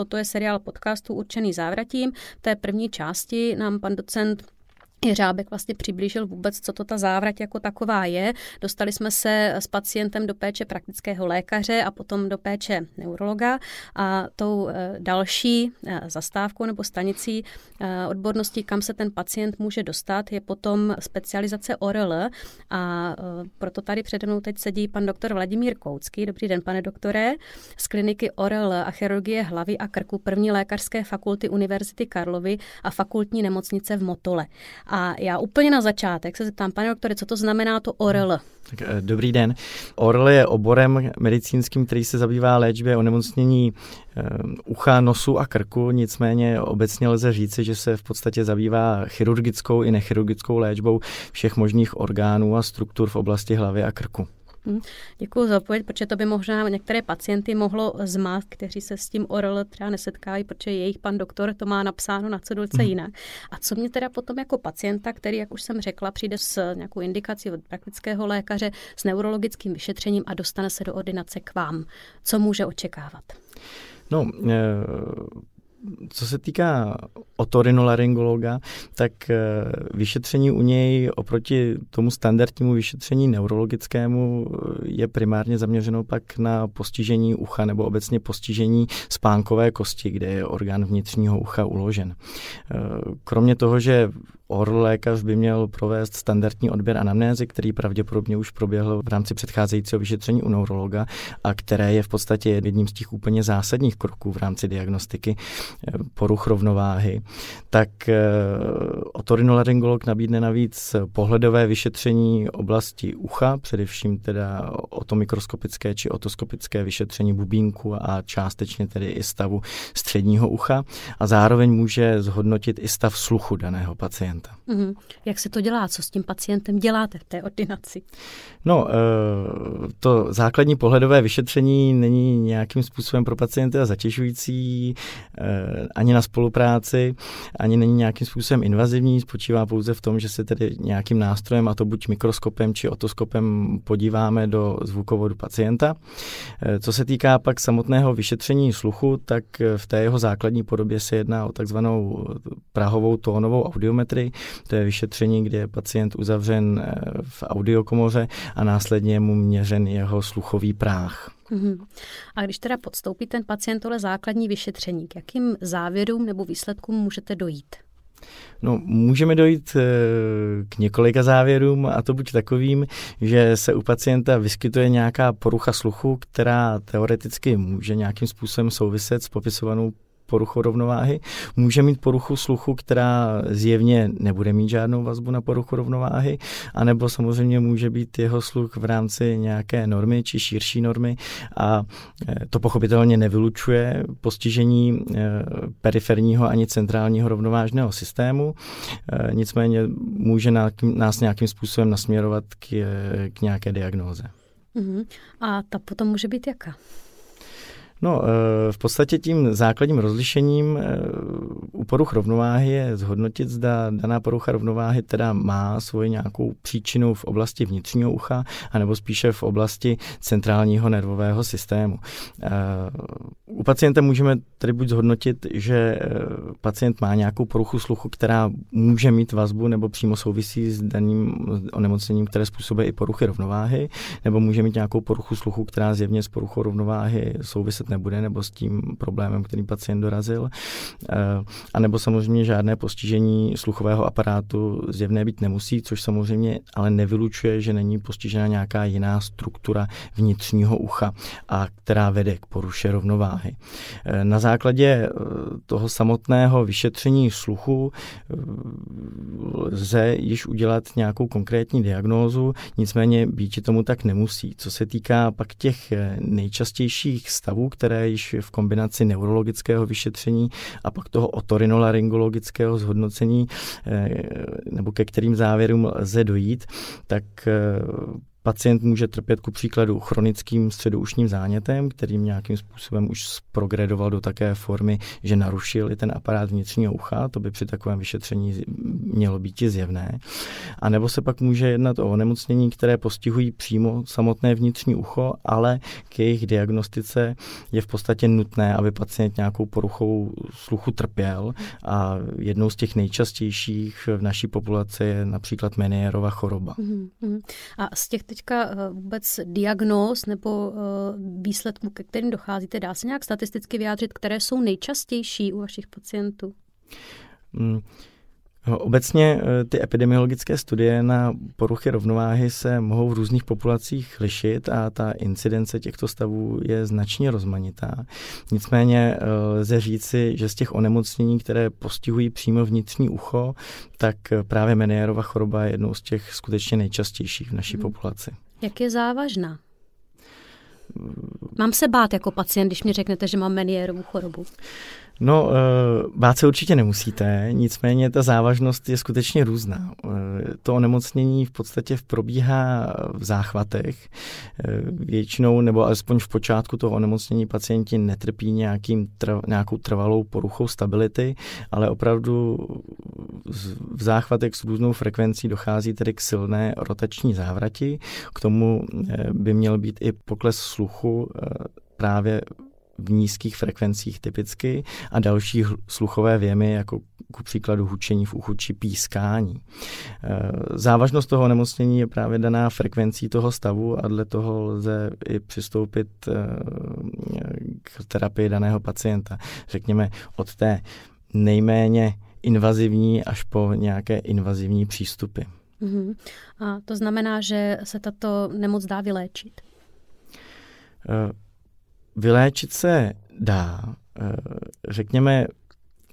Toto je seriál podcastu určený závratím. V té první části nám pan docent Jeřábek vlastně přiblížil vůbec, co to ta závrať jako taková je. Dostali jsme se s pacientem do péče praktického lékaře a potom do péče neurologa a tou eh, další eh, zastávkou nebo stanicí eh, odborností, kam se ten pacient může dostat, je potom specializace ORL a proto tady přede mnou teď sedí pan doktor Vladimír Koucký. Dobrý den, pane doktore. Z kliniky ORL a chirurgie hlavy a krku první lékařské fakulty Univerzity Karlovy a fakultní nemocnice v Motole. A já úplně na začátek se zeptám, pane doktore, co to znamená to ORL? Tak, eh, dobrý den. ORL je oborem medicínským, který se zabývá léčbě onemocnění e, ucha, nosu a krku, nicméně obecně lze říci, že se v podstatě zabývá chirurgickou i nechirurgickou léčbou všech možných orgánů a struktur v oblasti hlavy a krku. Hm, Děkuji za odpověď, protože to by možná některé pacienty mohlo zmát, kteří se s tím ORL třeba nesetkávají, protože jejich pan doktor to má napsáno na cedulce mm. jinak. A co mě teda potom jako pacienta, který, jak už jsem řekla, přijde s nějakou indikací od praktického lékaře, s neurologickým vyšetřením a dostane se do ordinace k vám, co může očekávat? No, e, co se týká otorinolaryngologa, tak eh, vyšetření u něj oproti tomu standardnímu vyšetření neurologickému eh, je primárně zaměřeno pak na postižení ucha nebo obecně postižení spánkové kosti, kde je orgán vnitřního ucha uložen. Eh, kromě toho, že ORL lékař by měl provést standardní odběr anamnézy, který pravděpodobně už proběhl v rámci předcházejícího vyšetření u neurologa a které je v podstatě jedním z těch úplně zásadních kroků v rámci diagnostiky eh, poruch rovnováhy, tak eh, otorinolaryngolog nabídne navíc pohledové vyšetření oblasti ucha, především teda otomikroskopické či otoskopické vyšetření bubínku a částečně tedy i stavu středního ucha a zároveň může zhodnotit i stav sluchu daného pacienta pacienta. Mm-hmm. Jak se to dělá? Co s tím pacientem děláte v té ordinaci? No, eh, to základní pohledové vyšetření není nějakým způsobem pro pacienta zatěžující eh, ani na spolupráci, ani není nějakým způsobem invazivní, spočívá pouze v tom, že se tedy nějakým nástrojem, a to buď mikroskopem či otoskopem, podíváme do zvukovodu pacienta. Eh, co se týká pak samotného vyšetření sluchu, tak v té jeho základní podobě se jedná o takzvanou prahovou tónovou audiometrii, to je vyšetření, kde je pacient uzavřen eh, v audiokomoře a následně je mu měřen jeho sluchový práh. Mm-hmm. A když teda podstoupí ten pacient tohle základní vyšetření, k jakým závěrům nebo výsledkům můžete dojít? No, můžeme dojít eh, k několika závěrům a to buď takovým, že se u pacienta vyskytuje nějaká porucha sluchu, která teoreticky může nějakým způsobem souviset s popisovanou poruchu rovnováhy. Může mít poruchu sluchu, která zjevně nebude mít žádnou vazbu na poruchu rovnováhy, anebo samozřejmě může být jeho sluch v rámci nějaké normy či širší normy a e, to pochopitelně nevylučuje postižení e, periferního ani centrálního rovnovážného systému, e, nicméně může nás nějakým způsobem nasměrovat k, k nějaké diagnóze. Uh-huh. A ta potom může být jaká? No, eh, v podstatě tím základním rozlišením eh, u poruch rovnováhy je zhodnotit, zda daná porucha rovnováhy teda má svoji nějakou příčinu v oblasti vnitřního ucha, anebo spíše v oblasti centrálního nervového systému. Eh, u pacienta můžeme tedy buď zhodnotit, že pacient má nějakou poruchu sluchu, která může mít vazbu nebo přímo souvisí s daným onemocněním, které způsobuje i poruchy rovnováhy, nebo může mít nějakou poruchu sluchu, která zjevně s poruchou rovnováhy souviset nebude, nebo s tím problémem, který pacient dorazil. Eh, a nebo samozřejmě žádné postižení sluchového aparátu zjevné být nemusí, což samozřejmě ale nevylučuje, že není postižena nějaká jiná struktura vnitřního ucha, a která vede k poruše rovnováhy. Eh, na základě eh, toho samotného vyšetření sluchu lze již udělat nějakou konkrétní diagnózu, nicméně být tomu tak nemusí. Co se týká pak těch nejčastějších stavů, které již v kombinaci neurologického vyšetření a pak toho otorinolaryngologického zhodnocení, eh, nebo ke kterým závěrům lze dojít, tak eh, Pacient může trpět ku příkladu chronickým středoušním zánětem, kterým nějakým způsobem už progredoval do také formy, že narušil i ten aparát vnitřního ucha, to by při takovém vyšetření mělo být zjevné. A nebo se pak může jednat o onemocnění, které postihují přímo samotné vnitřní ucho, ale k jejich diagnostice je v podstatě nutné, aby pacient nějakou poruchou sluchu trpěl a jednou z těch nejčastějších v naší populaci je například Menierova choroba. Mm-hmm. A z těch teďka eh, vůbec diagnóz nebo eh, výsledků, ke kterým docházíte, dá se nějak statisticky vyjádřit, které jsou nejčastější u vašich pacientů? Mm. No, obecně eh, ty epidemiologické studie na poruchy rovnováhy se mohou v různých populacích lišit a ta incidence těchto stavů je značně rozmanitá. Nicméně eh, lze říci, že z těch onemocnění, které postihují přímo vnitřní ucho, tak právě Menierova choroba je jednou z těch skutečně nejčastějších v naší hmm. populaci. Jak je závažná? Mám se bát jako pacient, když mi řeknete, že mám Menierovu chorobu? No, eh, bát se určitě nemusíte, nicméně ta závažnost je skutečně různá. Eh, to onemocnění v podstatě probíhá v záchvatech. Eh, většinou, nebo alespoň v počátku toho onemocnění pacienti netrpí nějakým, nějakou trvalou poruchou stability, ale opravdu v záchvatech s různou frekvencí dochází tedy k silné rotační závrati. K tomu by měl být i pokles sluchu právě v nízkých frekvencích typicky a další sluchové věmy, jako ku příkladu hučení v uchu či pískání. E, závažnost toho onemocnění je právě daná frekvencí toho stavu a dle toho lze i přistoupit e, k terapii daného pacienta. Řekněme od té nejméně invazivní až po nějaké invazivní přístupy. Uh-huh. A to znamená, že se tato nemoc dá vyléčit? E, vyléčit se dá. Eh, řekněme,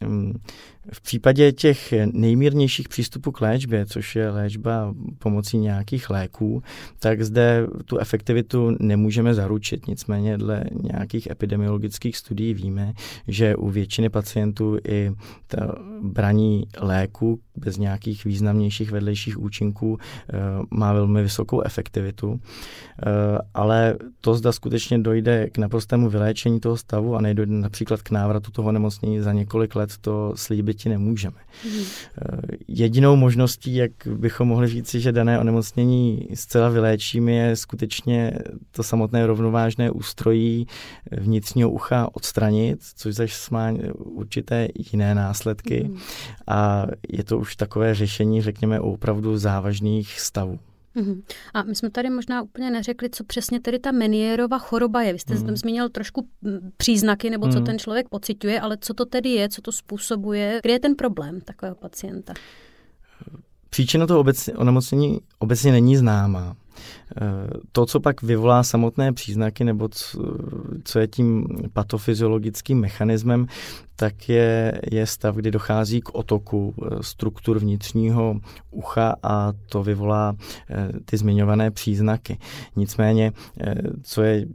mm, v případě těch nejmírnějších přístupů k léčbě, což je léčba pomocí nějakých léků, tak zde tu efektivitu nemůžeme zaručit. Nicméně dle nějakých epidemiologických studií víme, že u většiny pacientů i ta braní léku bez nějakých významnějších vedlejších účinků eh, má velmi vysokou efektivitu. Eh, ale to zda skutečně dojde k naprostému vyléčení toho stavu a nejdojde například k návratu toho nemocnění za několik let, to slíbit děti nemůžeme. Mm. Jedinou možností, jak bychom mohli říci, že dané onemocnění zcela vyléčíme, je skutečně to samotné rovnovážné ústrojí vnitřního ucha odstranit, což zase má určité jiné následky. Mm. A je to už takové řešení, řekněme, opravdu závažných stavů. Mm-hmm. A my jsme tady možná úplně neřekli, co přesně tedy ta Menierova choroba je. Vy jste mm. zmínil trošku příznaky, nebo co mm. ten člověk pociťuje, ale co to tedy je, co to způsobuje, kde je ten problém takového pacienta? Příčina toho obecně, onemocnění obecně není známá. Eh, to, co pak vyvolá samotné příznaky, nebo co, co je tím patofyziologickým mechanismem, tak je, je stav, kdy dochází k otoku eh, struktur vnitřního ucha a to vyvolá eh, ty zmiňované příznaky. Nicméně, co je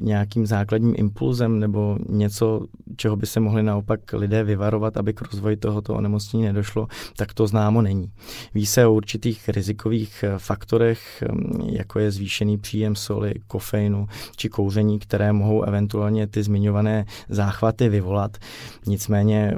nějakým základním impulzem nebo něco, čeho by se mohli naopak lidé vyvarovat, aby k rozvoji tohoto onemocnění nedošlo, tak to známo není. Ví se o určitých rizikových faktorech, jako je zvýšený příjem soli, kofeinu či kouření, které mohou eventuálně ty zmiňované záchvaty vyvolat. Nicméně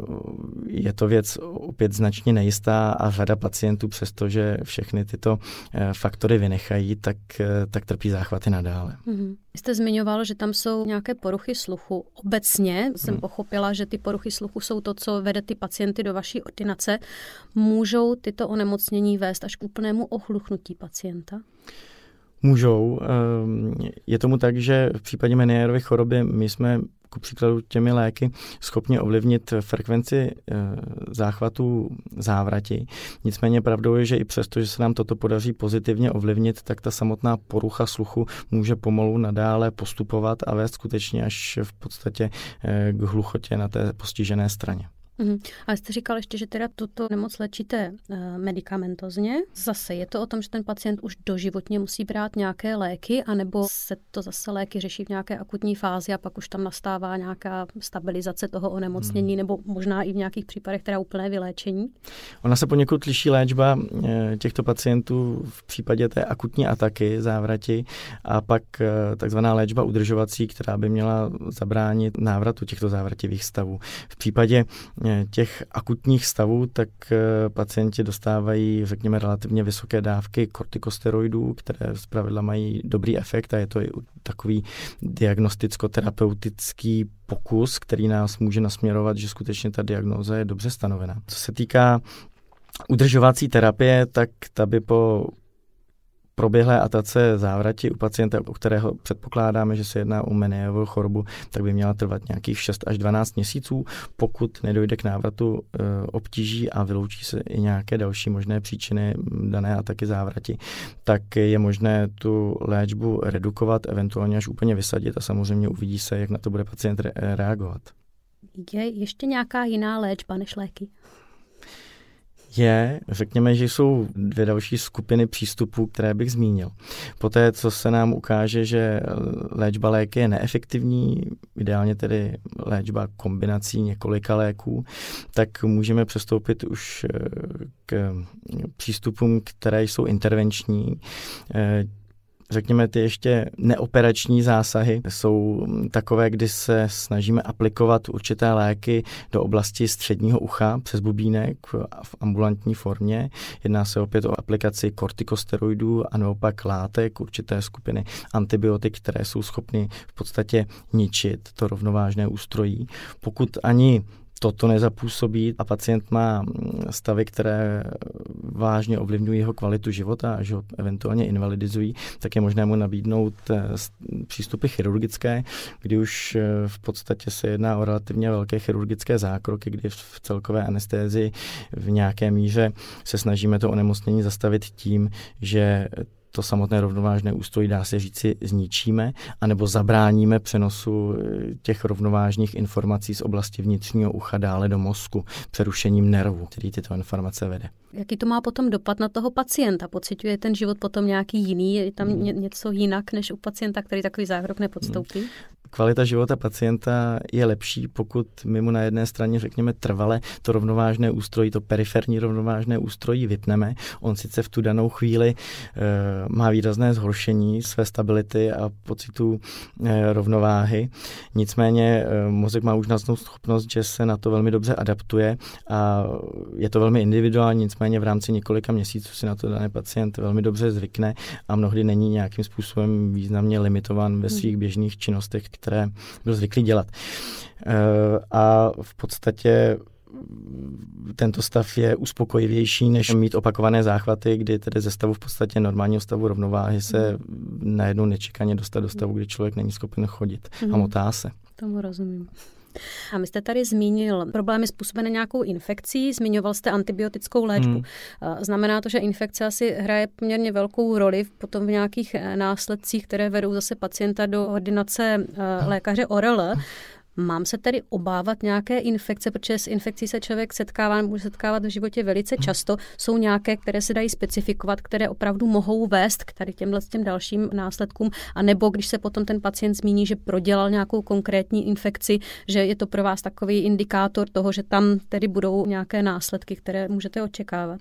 je to věc opět značně nejistá a řada pacientů, přestože všechny tyto eh, faktory vynechají, tak, eh, tak trpí záchvaty nadále. Mm-hmm. Jste zmiňoval, že tam jsou nějaké poruchy sluchu. Obecně jsem hmm. pochopila, že ty poruchy sluchu jsou to, co vede ty pacienty do vaší ordinace. Můžou tyto onemocnění vést až k úplnému ochluchnutí pacienta? Můžou. Ehm, je tomu tak, že v případě Menierovy choroby my jsme ku příkladu těmi léky schopni ovlivnit frekvenci eh, záchvatů závrati. Nicméně pravdou je, že i přesto, že se nám toto podaří pozitivně ovlivnit, tak ta samotná porucha sluchu může pomalu nadále postupovat a vést skutečně až v podstatě eh, k hluchotě na té postižené straně. Mm. A jste říkal ještě, že teda tuto nemoc léčíte uh, medicamentozně. Zase je to o tom, že ten pacient už doživotně musí brát nějaké léky, anebo se to zase léky řeší v nějaké akutní fázi a pak už tam nastává nějaká stabilizace toho onemocnění, mm. nebo možná i v nějakých případech teda úplné vyléčení? Ona se poněkud liší léčba eh, těchto pacientů v případě té akutní ataky, závrati a pak eh, takzvaná léčba udržovací, která by měla zabránit návratu těchto návrativých stavů. V případě eh, těch akutních stavů, tak eh, pacienti dostávají, řekněme, relativně vysoké dávky kortikosteroidů, které zpravidla mají dobrý efekt a je to i takový diagnosticko-terapeutický pokus, který nás může nasměrovat, že skutečně ta diagnóza je dobře stanovená. Co se týká udržovací terapie, tak ta by po proběhlé atace závrati u pacienta, u kterého předpokládáme, že se jedná o Meniovou chorobu, tak by měla trvat nějakých 6 až 12 měsíců, pokud nedojde k návratu e, obtíží a vyloučí se i nějaké další možné příčiny dané ataky závrati, tak je možné tu léčbu redukovat, eventuálně až úplně vysadit a samozřejmě uvidí se, jak na to bude pacient re- reagovat. Je ještě nějaká jiná léčba než léky? Je, řekněme, že jsou dvě další skupiny přístupů, které bych zmínil. Poté, co se nám ukáže, že léčba léky je neefektivní, ideálně tedy léčba kombinací několika léků, tak můžeme přestoupit už eh, k přístupům, které jsou intervenční eh, řekněme, ty ještě neoperační zásahy jsou takové, kdy se snažíme aplikovat určité léky do oblasti středního ucha přes bubínek v ambulantní formě. Jedná se opět o aplikaci kortikosteroidů a naopak látek, určité skupiny antibiotik, které jsou schopny v podstatě ničit to rovnovážné ústrojí. Pokud ani toto nezapůsobí a pacient má mm, stavy, které vážně ovlivňují jeho kvalitu života a že ho eventuálně invalidizují, tak je možné mu nabídnout eh, přístupy chirurgické, kdy už eh, v podstatě se jedná o relativně velké chirurgické zákroky, kdy v celkové anestézii v nějaké míře se snažíme to onemocnění zastavit tím, že to samotné rovnovážné ústrojí, dá se říci, zničíme, anebo zabráníme přenosu eh, těch rovnovážných informací z oblasti vnitřního ucha dále do mozku, přerušením nervu, který tyto informace vede. Jaký to má potom dopad na toho pacienta? Pociťuje ten život potom nějaký jiný? Je tam hmm. něco jinak než u pacienta, který takový zákrok nepodstoupí? Hmm kvalita života pacienta je lepší, pokud my mu na jedné straně řekněme trvale to rovnovážné ústrojí, to periferní rovnovážné ústrojí vypneme. On sice v tu danou chvíli e, má výrazné zhoršení své stability a pocitu e, rovnováhy, nicméně e, mozek má už úžasnou schopnost, že se na to velmi dobře adaptuje a je to velmi individuální, nicméně v rámci několika měsíců si na to daný pacient velmi dobře zvykne a mnohdy není nějakým způsobem významně limitován ve svých běžných činnostech, které byl zvyklý dělat. Eh, a v podstatě tento stav je uspokojivější, než mít opakované záchvaty, kdy tedy ze stavu v podstatě normálního stavu rovnováhy se najednou nečekaně dostat do stavu, kdy člověk není schopen chodit a mhm. motá se. Tomu rozumím. A my jste tady zmínil problémy způsobené nějakou infekcí, zmiňoval jste antibiotickou léčbu. Hmm. Znamená to, že infekce asi hraje poměrně velkou roli potom v nějakých eh, následcích, které vedou zase pacienta do ordinace eh, lékaře ORL. Mám se tedy obávat nějaké infekce, protože s infekcí se člověk setkává, může setkávat v životě velice často. Jsou nějaké, které se dají specifikovat, které opravdu mohou vést k tady těmhle těm dalším následkům, a nebo když se potom ten pacient zmíní, že prodělal nějakou konkrétní infekci, že je to pro vás takový indikátor toho, že tam tedy budou nějaké následky, které můžete očekávat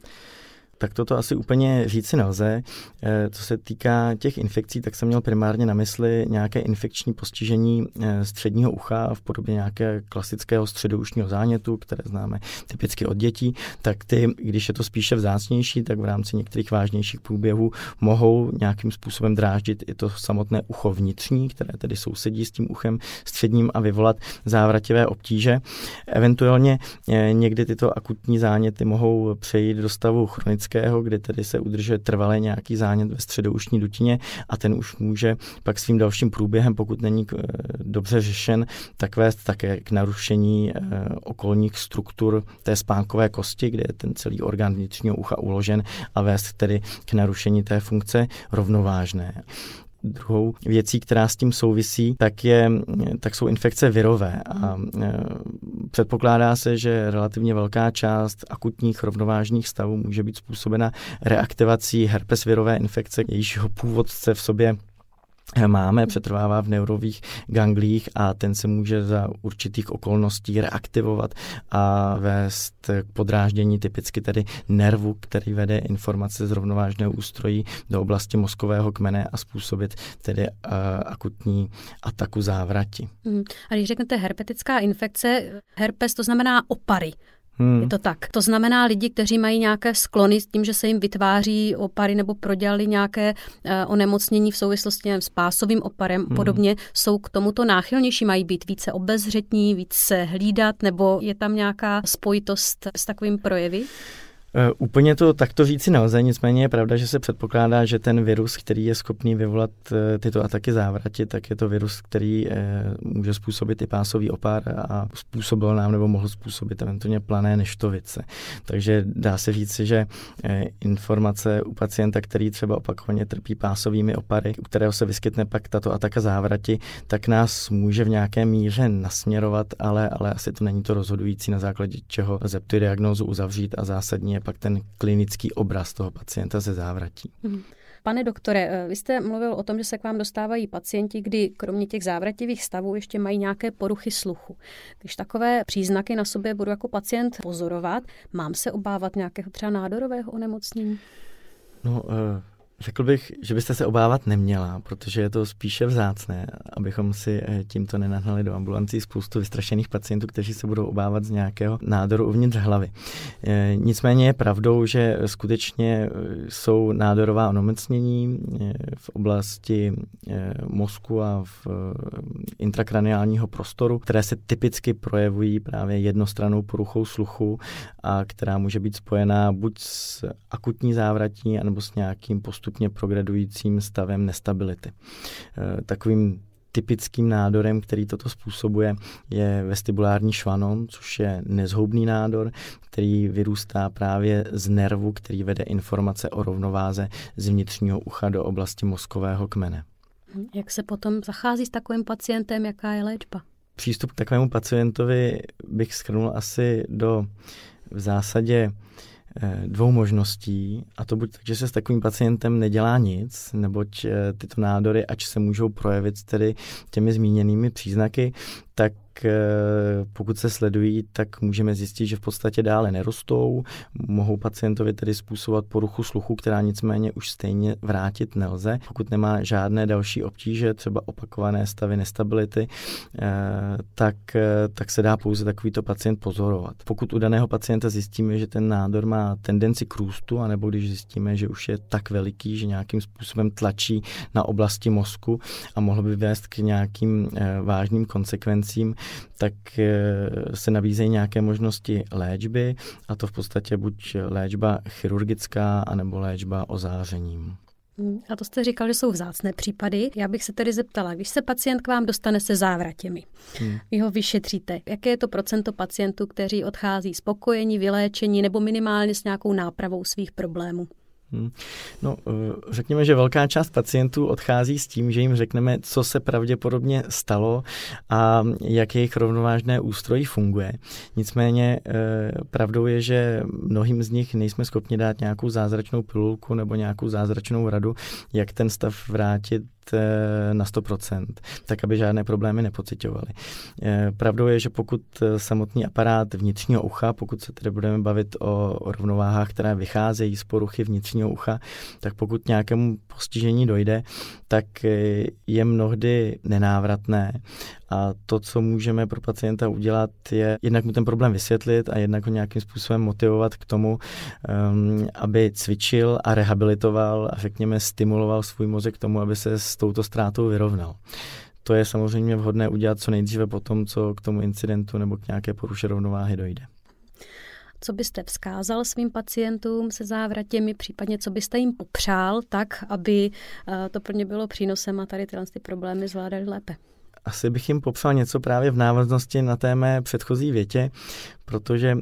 tak toto asi úplně říci nelze. Eh, co se týká těch infekcí, tak jsem měl primárně na mysli nějaké infekční postižení eh, středního ucha v podobě nějaké klasického středoušního zánětu, které známe typicky od dětí, tak ty, když je to spíše vzácnější, tak v rámci některých vážnějších průběhů mohou nějakým způsobem dráždit i to samotné ucho vnitřní, které tedy sousedí s tím uchem středním a vyvolat závrativé obtíže. Eventuálně eh, někdy tyto akutní záněty mohou přejít do stavu chronické klasického, kdy tedy se udržuje trvalé nějaký zánět ve středoušní dutině a ten už může pak svým dalším průběhem, pokud není eh, dobře řešen, tak vést také k narušení eh, okolních struktur té spánkové kosti, kde je ten celý orgán vnitřního ucha uložen a vést tedy k narušení té funkce rovnovážné. Druhou věcí, která s tím souvisí, tak, je, tak jsou infekce virové. A e, Předpokládá se, že relativně velká část akutních rovnovážných stavů může být způsobena reaktivací herpesvirové infekce, jejížho původce v sobě máme, přetrvává v neurových ganglích a ten se může za určitých okolností reaktivovat a vést k podráždění typicky tedy nervu, který vede informace z rovnovážného ústrojí do oblasti mozkového kmene a způsobit tedy uh, akutní ataku závrati. Hmm. A když řeknete herpetická infekce, herpes to znamená opary. Hmm. Je to tak. To znamená lidi, kteří mají nějaké sklony s tím, že se jim vytváří opary nebo prodělali nějaké uh, onemocnění v souvislosti s pásovým oparem hmm. podobně, jsou k tomuto náchylnější, mají být více obezřetní, více hlídat, nebo je tam nějaká spojitost s takovým projevy? Eh, úplně to takto říci nelze, nicméně je pravda, že se předpokládá, že ten virus, který je schopný vyvolat eh, tyto ataky závrati, tak je to virus, který eh, může způsobit i pásový opár a způsobil nám nebo mohl způsobit eventuálně plané neštovice. Takže dá se říci, že informace u pacienta, který třeba opakovaně trpí pásovými opary, u kterého se vyskytne pak tato ataka závrati, tak nás může v nějaké míře nasměrovat, ale, ale asi to není to rozhodující, na základě čeho lze diagnózu uzavřít a zásadně pak ten klinický obraz toho pacienta ze závratí. Mhm. Pane doktore, eh, vy jste mluvil o tom, že se k vám dostávají pacienti, kdy kromě těch závrativých stavů ještě mají nějaké poruchy sluchu. Když takové příznaky na sobě budu jako pacient pozorovat, mám se obávat nějakého třeba nádorového onemocnění? No, uh Řekl bych, že byste se obávat neměla, protože je to spíše vzácné, abychom si eh, tímto nenahnali do ambulancí spoustu vystrašených pacientů, kteří se budou obávat z nějakého nádoru uvnitř hlavy. Eh, nicméně je pravdou, že skutečně eh, jsou nádorová onemocnění v oblasti mozku a v intrakraniálního prostoru, které se typicky projevují právě jednostranou poruchou sluchu a která může být spojená buď s akutní závratí, anebo s nějakým postupem postupně progredujícím stavem nestability. Eh, takovým typickým nádorem, který toto způsobuje, je vestibulární švanon, což je nezhoubný nádor, který vyrůstá právě z nervu, který vede informace o rovnováze z vnitřního ucha do oblasti mozkového kmene. Jak se potom zachází s takovým pacientem, jaká je léčba? Přístup k takovému pacientovi bych schrnul asi do v zásadě dvou možností, a to buď tak, že se s takovým pacientem nedělá nic, neboť eh, tyto nádory, ač se můžou projevit tedy těmi zmíněnými příznaky, tak Eh, pokud se sledují, tak můžeme zjistit, že v podstatě dále nerostou, mohou pacientovi tedy způsobovat poruchu sluchu, která nicméně už stejně vrátit nelze. Pokud nemá žádné další obtíže, třeba opakované stavy nestability, eh, tak, eh, tak se dá pouze takovýto pacient pozorovat. Pokud u daného pacienta zjistíme, že ten nádor má tendenci k růstu, anebo když zjistíme, že už je tak veliký, že nějakým způsobem tlačí na oblasti mozku a mohl by vést k nějakým vážným konsekvencím, tak eh, se nabízejí nějaké možnosti léčby a to v podstatě buď léčba chirurgická, anebo léčba ozářením. Hmm, a to jste říkal, že jsou vzácné případy. Já bych se tedy zeptala, když se pacient k vám dostane se závratěmi, hmm. vy ho vyšetříte, jaké je to procento pacientů, kteří odchází spokojení, vyléčení nebo minimálně s nějakou nápravou svých problémů? Hmm. No, eh, řekněme, že velká část pacientů odchází s tím, že jim řekneme, co se pravděpodobně stalo a jak jejich rovnovážné ústrojí funguje. Nicméně eh, pravdou je, že mnohým z nich nejsme schopni dát nějakou zázračnou pilulku nebo nějakou zázračnou radu, jak ten stav vrátit na 100%, tak aby žádné problémy nepocitovali. Eh, pravdou je, že pokud eh, samotný aparát vnitřního ucha, pokud se tedy budeme bavit o, o rovnováhách, které vycházejí z poruchy vnitřního ucha, tak pokud nějakému postižení dojde, tak je mnohdy nenávratné. A to, co můžeme pro pacienta udělat, je jednak mu ten problém vysvětlit a jednak ho nějakým způsobem motivovat k tomu, um, aby cvičil a rehabilitoval a řekněme stimuloval svůj mozek k tomu, aby se s touto ztrátou vyrovnal. To je samozřejmě vhodné udělat co nejdříve po tom, co k tomu incidentu nebo k nějaké poruše rovnováhy dojde. Co byste vzkázal svým pacientům se závratěmi, případně co byste jim popřál, tak, aby eh, to pro ně bylo přínosem a tady tyhle ty problémy zvládali lépe? Asi bych jim popsal něco právě v návaznosti na té mé předchozí větě, protože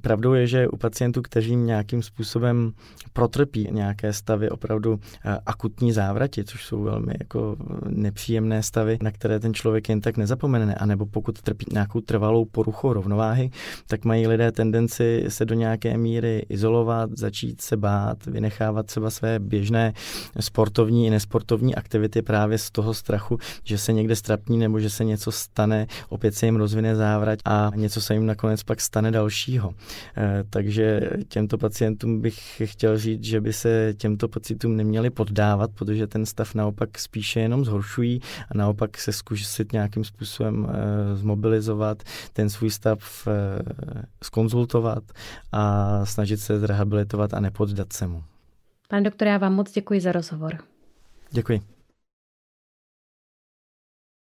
pravdou je, že u pacientů, kteří nějakým způsobem protrpí nějaké stavy opravdu akutní závrati, což jsou velmi jako nepříjemné stavy, na které ten člověk jen tak nezapomene, anebo pokud trpí nějakou trvalou poruchou rovnováhy, tak mají lidé tendenci se do nějaké míry izolovat, začít se bát, vynechávat třeba své běžné sportovní i nesportovní aktivity právě z toho strachu, že se někde strapní nebo že se něco stane, opět se jim rozvine závrať a něco se jim nakonec pak stane dalšího. Eh, takže těmto pacientům bych chtěl říct, že by se těmto pocitům neměli poddávat, protože ten stav naopak spíše jenom zhoršují a naopak se zkusit nějakým způsobem eh, zmobilizovat, ten svůj stav eh, skonzultovat a snažit se zrehabilitovat a nepoddat se mu. Pane doktor, já vám moc děkuji za rozhovor. Děkuji.